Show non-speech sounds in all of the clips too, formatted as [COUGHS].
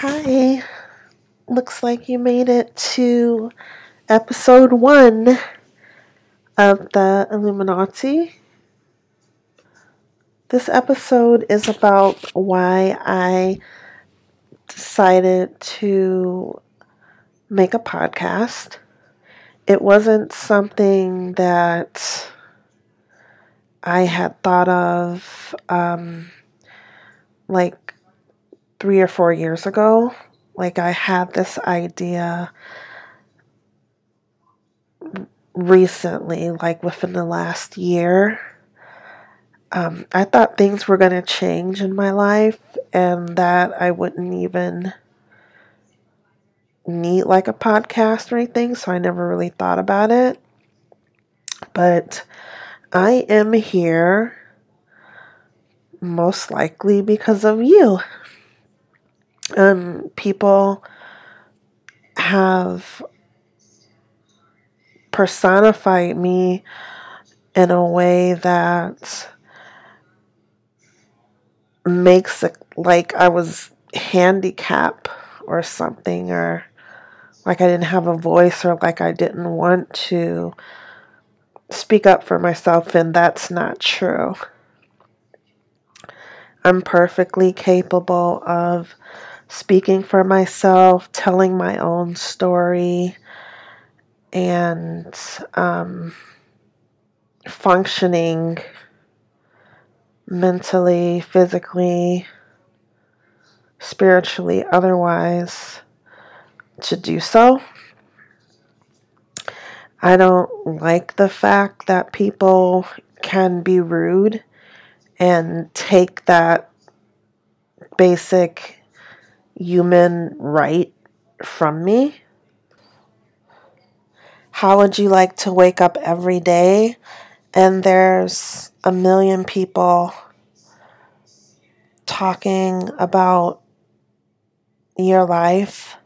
Hi. Looks like you made it to episode one of the Illuminati. This episode is about why I decided to make a podcast. It wasn't something that I had thought of um, like three or four years ago. Like, I had this idea recently, like within the last year. Um, I thought things were going to change in my life and that I wouldn't even need like a podcast or anything, so I never really thought about it. But I am here most likely because of you. Um, people have personified me in a way that makes it like I was handicapped or something, or like I didn't have a voice, or like I didn't want to speak up for myself, and that's not true. I'm perfectly capable of speaking for myself, telling my own story, and um, functioning mentally, physically, spiritually, otherwise to do so. I don't like the fact that people can be rude and take that basic human right from me. How would you like to wake up every day and there's a million people talking about your life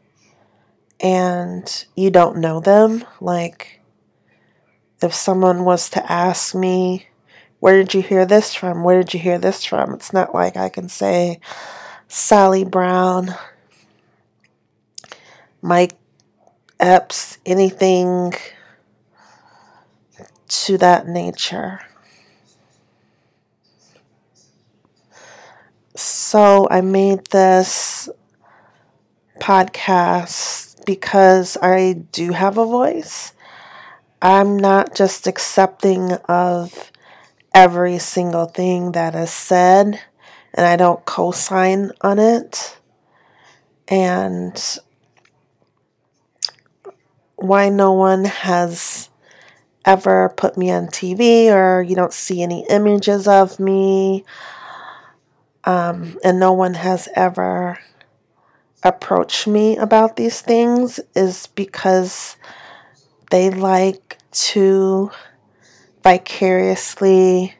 and you don't know them? Like, if someone was to ask me, Where did you hear this from? Where did you hear this from? It's not like I can say, Sally Brown, Mike Epps, anything to that nature. So I made this podcast because I do have a voice. I'm not just accepting of every single thing that is said and I don't co sign on it. And why no one has ever put me on TV or you don't see any images of me. Um, and no one has ever approached me about these things is because they like to vicariously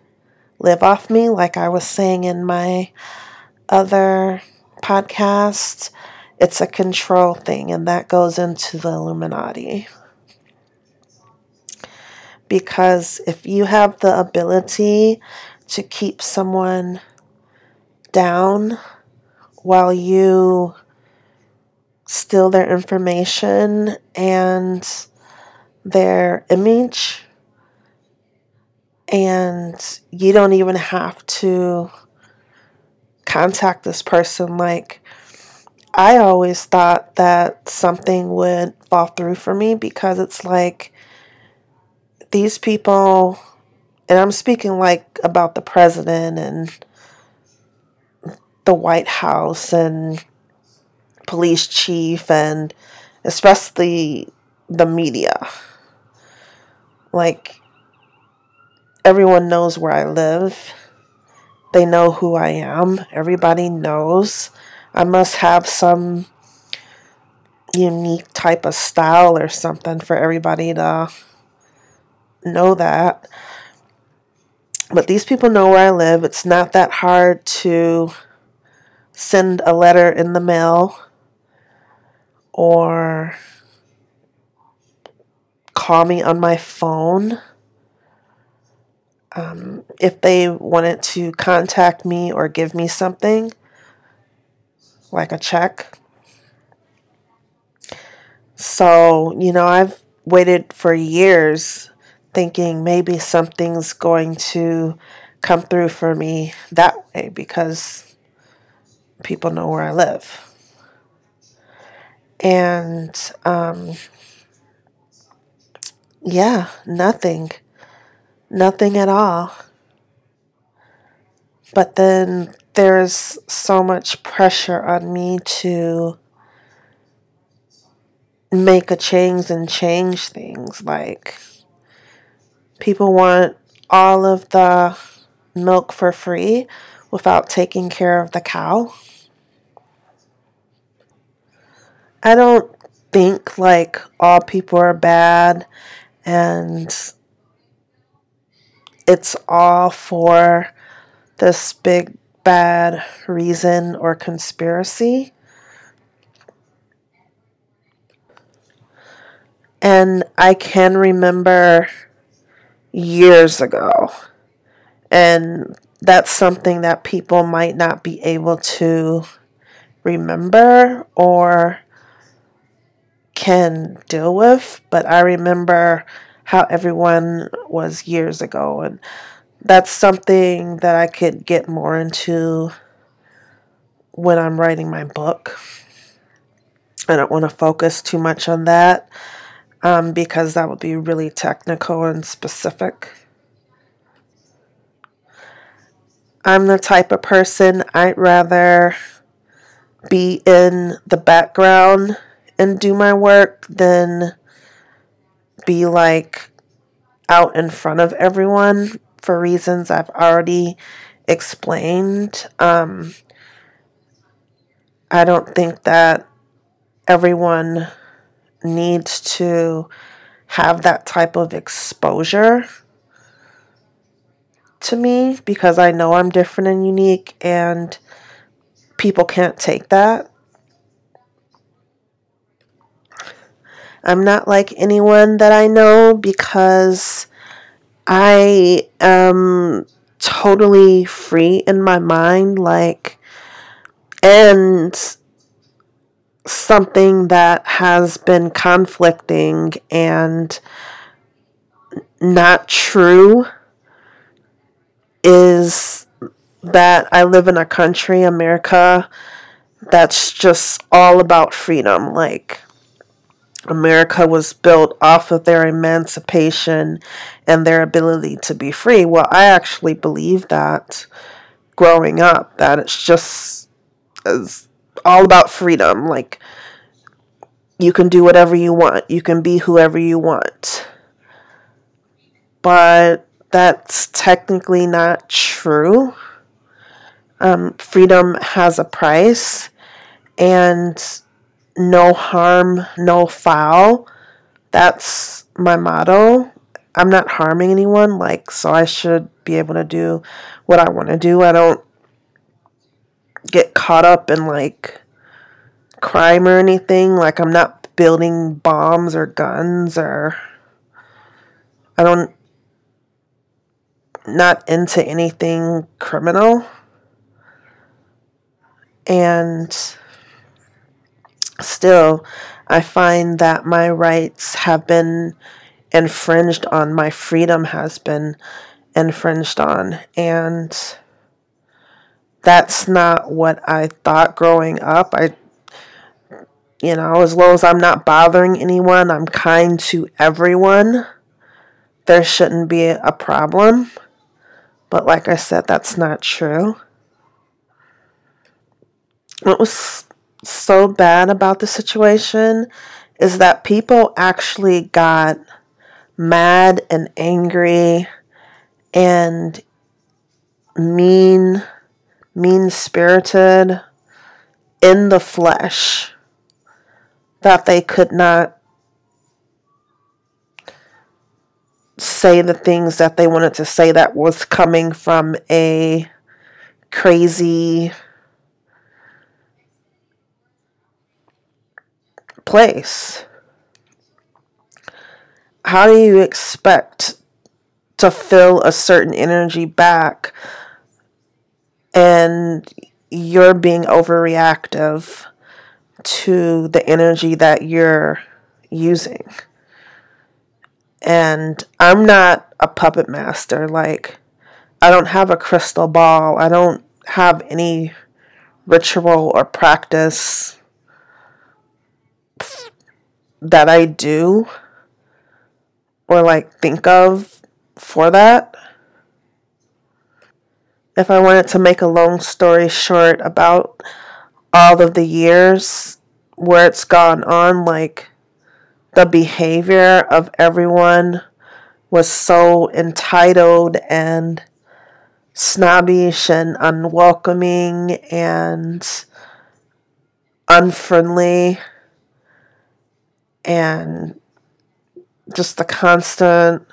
live off me, like I was saying in my other podcast. It's a control thing, and that goes into the Illuminati. Because if you have the ability to keep someone down while you steal their information and their image, and you don't even have to contact this person. Like, I always thought that something would fall through for me because it's like these people, and I'm speaking like about the president and the White House and police chief and especially the media. Like, everyone knows where I live. They know who I am. Everybody knows. I must have some unique type of style or something for everybody to know that. But these people know where I live. It's not that hard to send a letter in the mail or call me on my phone. Um, if they wanted to contact me or give me something, like a check, So, you know, I've waited for years thinking maybe something's going to come through for me that way because people know where I live. And um, yeah, nothing. Nothing at all. But then there's so much pressure on me to make a change and change things. Like, people want all of the milk for free without taking care of the cow. I don't think like all people are bad and it's all for this big bad reason or conspiracy. And I can remember years ago, and that's something that people might not be able to remember or can deal with, but I remember how everyone was years ago, and that's something that I could get more into when I'm writing my book. I don't want to focus too much on that um, because that would be really technical and specific. I'm the type of person I'd rather be in the background and do my work than be like out in front of everyone for reasons I've already explained. Um, I don't think that everyone needs to have that type of exposure to me because I know I'm different and unique and people can't take that. I'm not like anyone that I know because I am totally free in my mind, like, and something that has been conflicting and not true is that I live in a country, America, that's just all about freedom. Like, America was built off of their emancipation and their ability to be free. Well, I actually believe that growing up, that it's just it's all about freedom. Like, you can do whatever you want, you can be whoever you want. But that's technically not true. Um, freedom has a price, and no harm, no foul. That's my motto. I'm not harming anyone, like, so I should be able to do what I want to do. I don't get caught up in like crime or anything. Like, I'm not building bombs or guns or I don't not into anything criminal. And still, I find that my rights have been infringed on, my freedom has been infringed on. And that's not what I thought growing up. I, you know, as long as I'm not bothering anyone, I'm kind to everyone, there shouldn't be a problem. But like I said, that's not true. It was so bad about the situation is that people actually got mad and angry and mean, mean spirited in the flesh that they could not say the things that they wanted to say that was coming from a crazy place. How do you expect to fill a certain energy back and you're being overreactive to the energy that you're, using. And I'm not a puppet master. Like, I don't have a crystal ball. I don't have any ritual or practice that I do or like think of for that. If I wanted to make a long story short about all of the years where it's gone on, like the behavior of everyone was so entitled and snobbish and unwelcoming and unfriendly and just the constant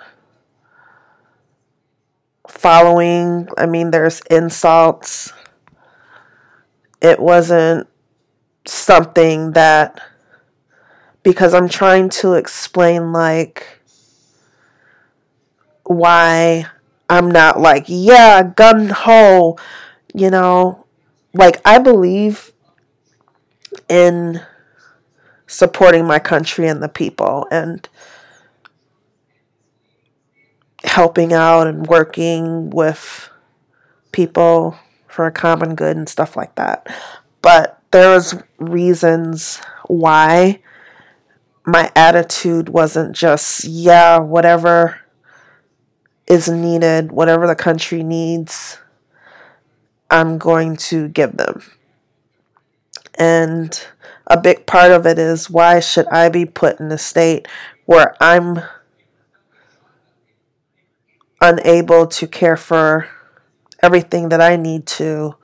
following. I mean, there's insults. It wasn't something that, because I'm trying to explain, like, why I'm not like, yeah, gun ho, you know, like, I believe in supporting my country and the people and helping out and working with people for a common good and stuff like that. But there was reasons why my attitude wasn't just yeah, whatever is needed, whatever the country needs, I'm going to give them. And a big part of it is why should I be put in a state where I'm unable to care for everything that I need to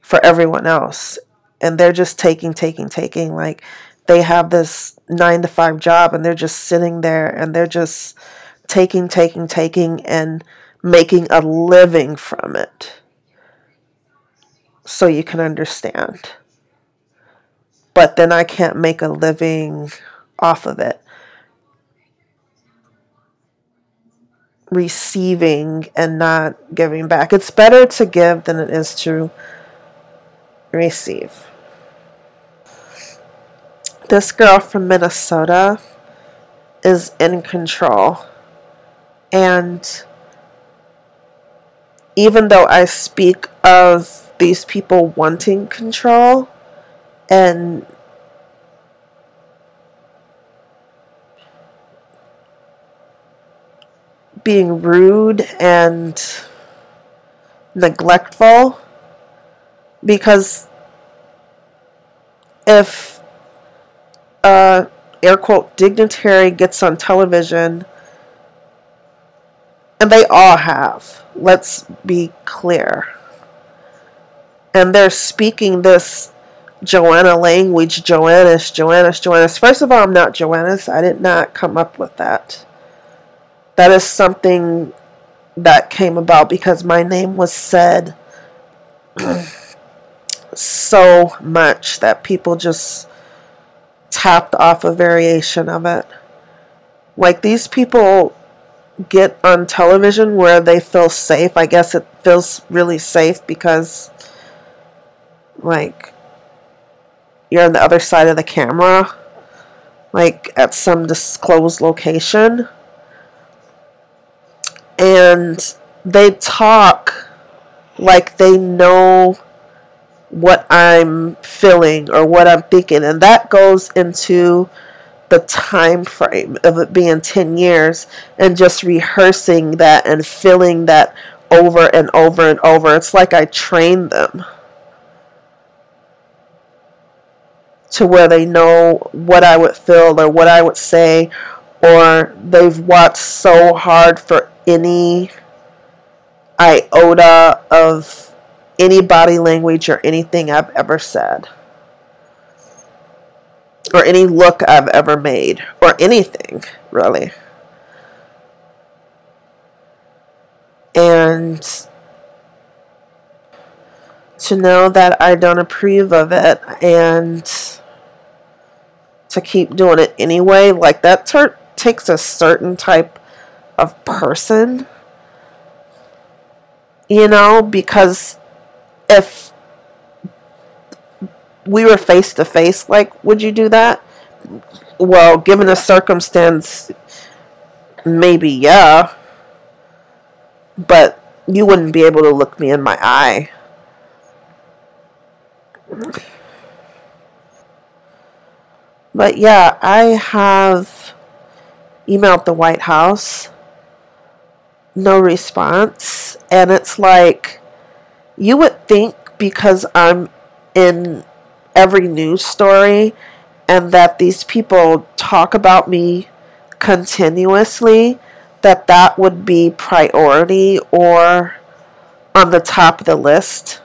for everyone else. And they're just taking, taking, taking. Like they have this nine to five job and they're just sitting there and they're just taking, taking, taking and making a living from it. So you can understand. But then I can't make a living off of it. receiving and not giving back. It's better to give than it is to receive. This girl from Minnesota is in control. And even though I speak of these people wanting control and being rude and neglectful because if a air quote dignitary gets on television and they all have let's be clear and they're speaking this Joanna language, Joannis, Joannis, Joannis. First of all, I'm not Joannis. I did not come up with that that is something that came about because my name was said [CLEARS THROAT] so much that people just tapped off a variation of it. Like these people get on television where they feel safe. I guess it feels really safe because like you're on the other side of the camera like at some disclosed location. And they talk like they know what I'm feeling or what I'm thinking and that goes into the time frame of it being 10 years and just rehearsing that and feeling that over and over and over. It's like I trained them to where they know what I would feel or what I would say or they've watched so hard for any iota of any body language or anything I've ever said. Or any look I've ever made. Or anything, really. And to know that I don't approve of it and to keep doing it anyway, like that ter- takes a certain type of person. You know, because if we were face to face, like, would you do that? well, given the circumstance, maybe yeah. But you wouldn't be able to look me in my eye. But yeah, I have emailed the White House. No response. And it's like, you would think because I'm in every news story and that these people talk about me continuously, that that would be priority or on the top of the list.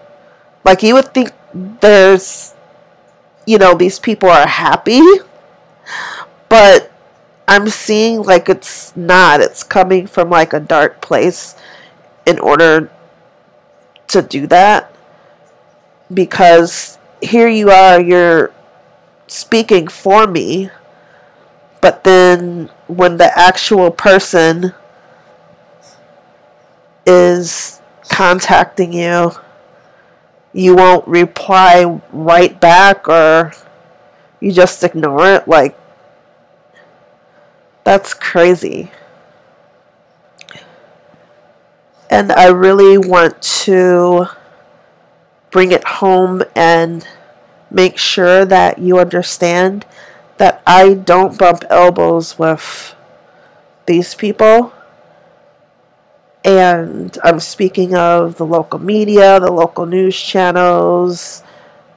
Like, you would think there's, you know, these people are happy, but I'm seeing like it's not. It's coming from like a dark place in order to do that. Because here you are, you're speaking for me, but then when the actual person is contacting you, you won't reply right back or you just ignore it. Like, that's crazy. And I really want to bring it home and make sure that you understand that I don't bump elbows with these people. And I'm speaking of the local media, the local news channels,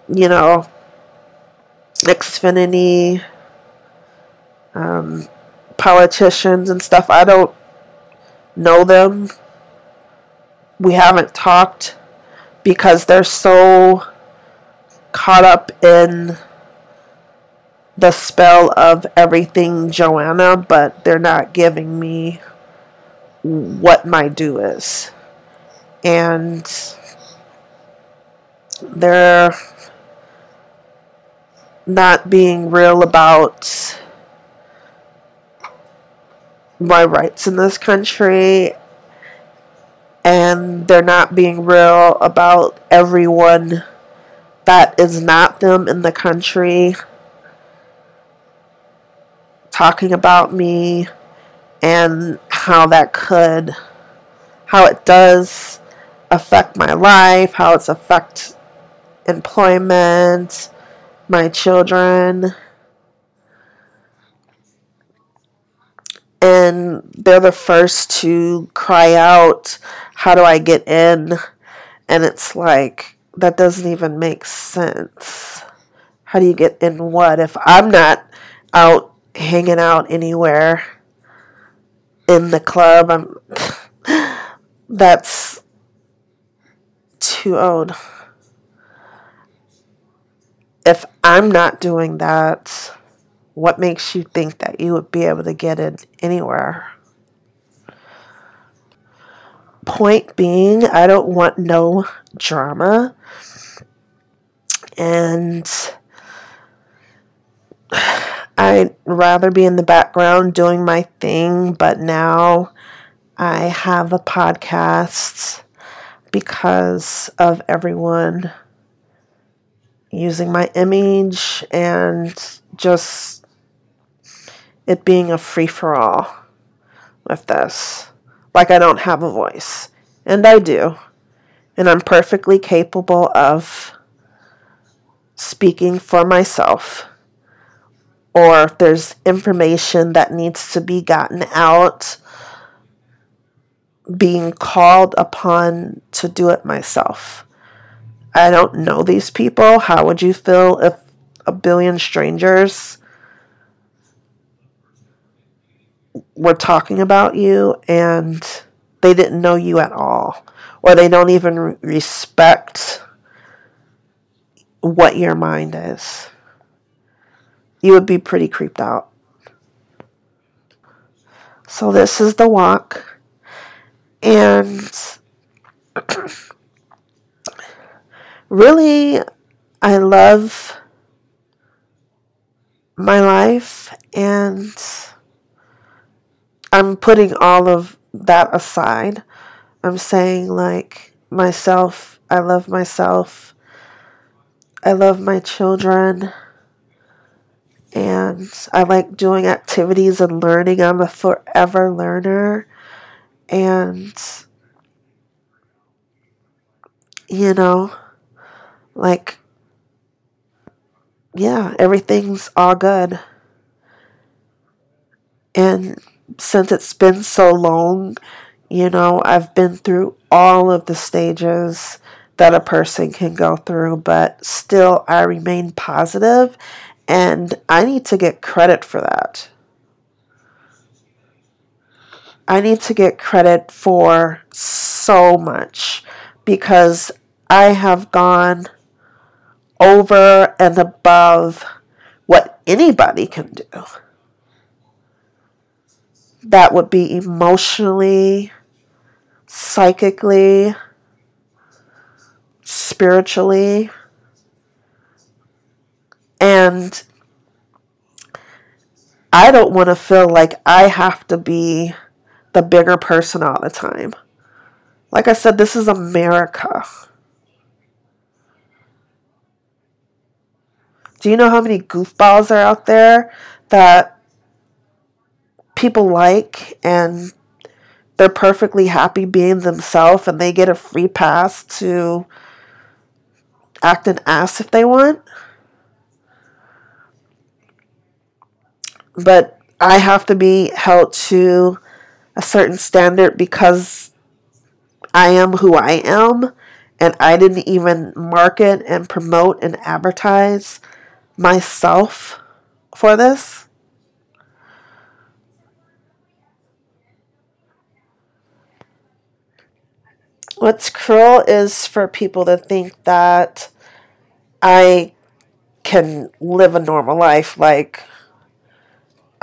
you know, Xfinity, um, politicians and stuff. I don't know them. We haven't talked because they're so caught up in the spell of everything Joanna, but they're not giving me what my due is. And they're not being real about my rights in this country and they're not being real about everyone that is not them in the country talking about me and how that could how it does affect my life how it's affect employment my children and they're the first to cry out, How do I get in? And it's like, that doesn't even make sense. How do you get in what? If I'm not out hanging out anywhere in the club, I'm that's too old. If I'm not doing that, what makes you think that you would be able to get it anywhere? Point being, I don't want no drama. And I'd rather be in the background doing my thing, but now I have a podcast because of everyone using my image and just it being a free for all with this. Like I don't have a voice. And I do. And I'm perfectly capable of speaking for myself. Or if there's information that needs to be gotten out, being called upon to do it myself. I don't know these people. How would you feel if a billion strangers were talking about you and they didn't know you at all, or they don't even respect what your mind is. You would be pretty creeped out. So, this is the walk, and [COUGHS] really, I love my life and I'm putting all of that aside. I'm saying, like, myself, I love myself. I love my children. And I like doing activities and learning. I'm a forever learner. And, you know, like, yeah, everything's all good. And since it's been so long, you know, I've been through all of the stages that a person can go through, but still I remain positive and I need to get credit for that. I need to get credit for so much because I have gone over and above what anybody can do. That would be emotionally, psychically, spiritually, and I don't want to feel like I have to be the bigger person all the time. Like I said, this is America. Do you know how many goofballs are out there that people like and they're perfectly happy being themselves and they get a free pass to act an ass if they want? But I have to be held to a certain standard because I am who I am and I didn't even market and promote and advertise myself for this. What's cruel is for people to think that I can live a normal life like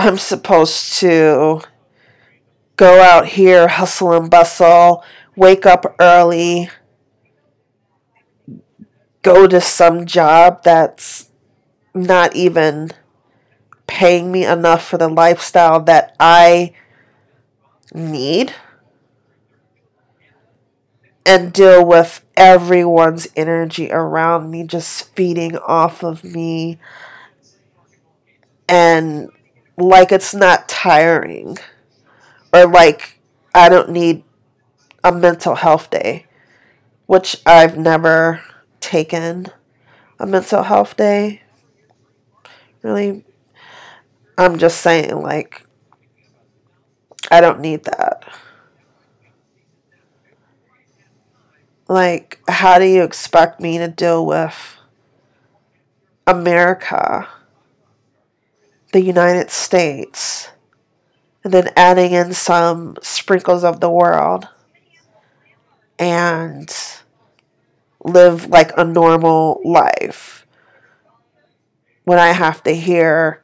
I'm supposed to go out here, hustle and bustle, wake up early, go to some job that's not even paying me enough for the lifestyle that I need and deal with everyone's energy around me just feeding off of me and like it's not tiring or like I don't need a mental health day, which I've never taken a mental health day. Really, I'm just saying, like, I don't need that. Like, how do you expect me to deal with America, the United States, and then adding in some sprinkles of the world and live like a normal life when I have to hear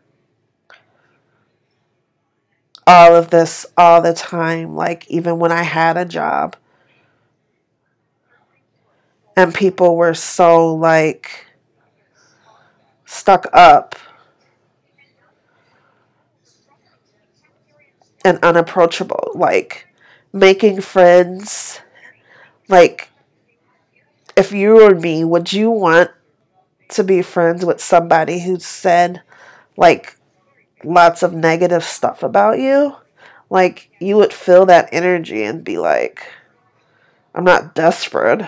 all of this all the time, like even when I had a job. And people were so like stuck up and unapproachable. Like making friends. Like, if you were me, would you want to be friends with somebody who said, like, lots of negative stuff about you? Like, you would feel that energy and be like, I'm not desperate.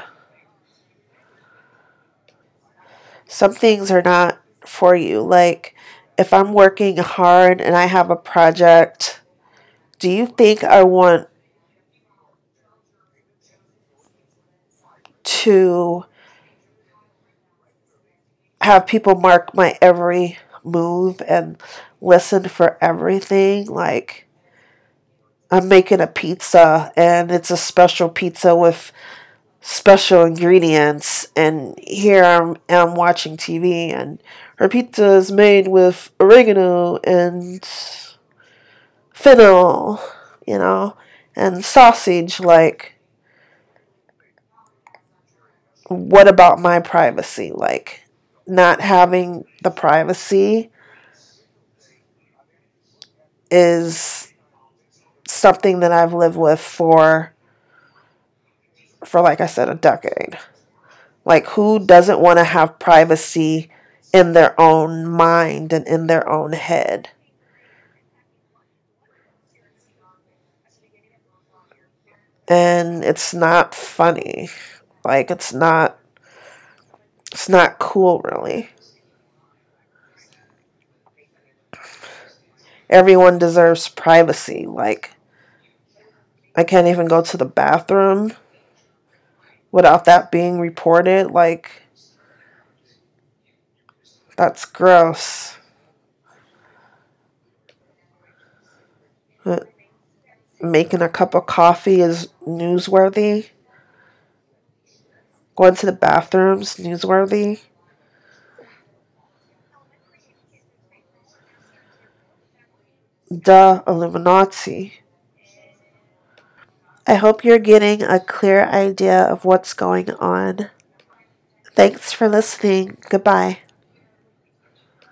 Some things are not for you. Like, if I'm working hard and I have a project do you think I want to have people mark my every move and listen for everything? Like, I'm making a pizza and it's a special pizza with special ingredients and here I'm, I'm watching TV and her pizza is made with oregano and fennel, you know, and sausage. Like, what about my privacy? Like, not having the privacy is something that I've lived with for for like I said a decade. Like who doesn't want to have privacy in their own mind and in their own head. And it's not funny. Like it's not it's not cool really. Everyone deserves privacy. Like I can't even go to the bathroom without that being reported. Like that's gross. But making a cup of coffee is newsworthy. Going to the bathrooms, newsworthy. The Illuminati. I hope you're getting a clear idea of what's going on. Thanks for listening. Goodbye.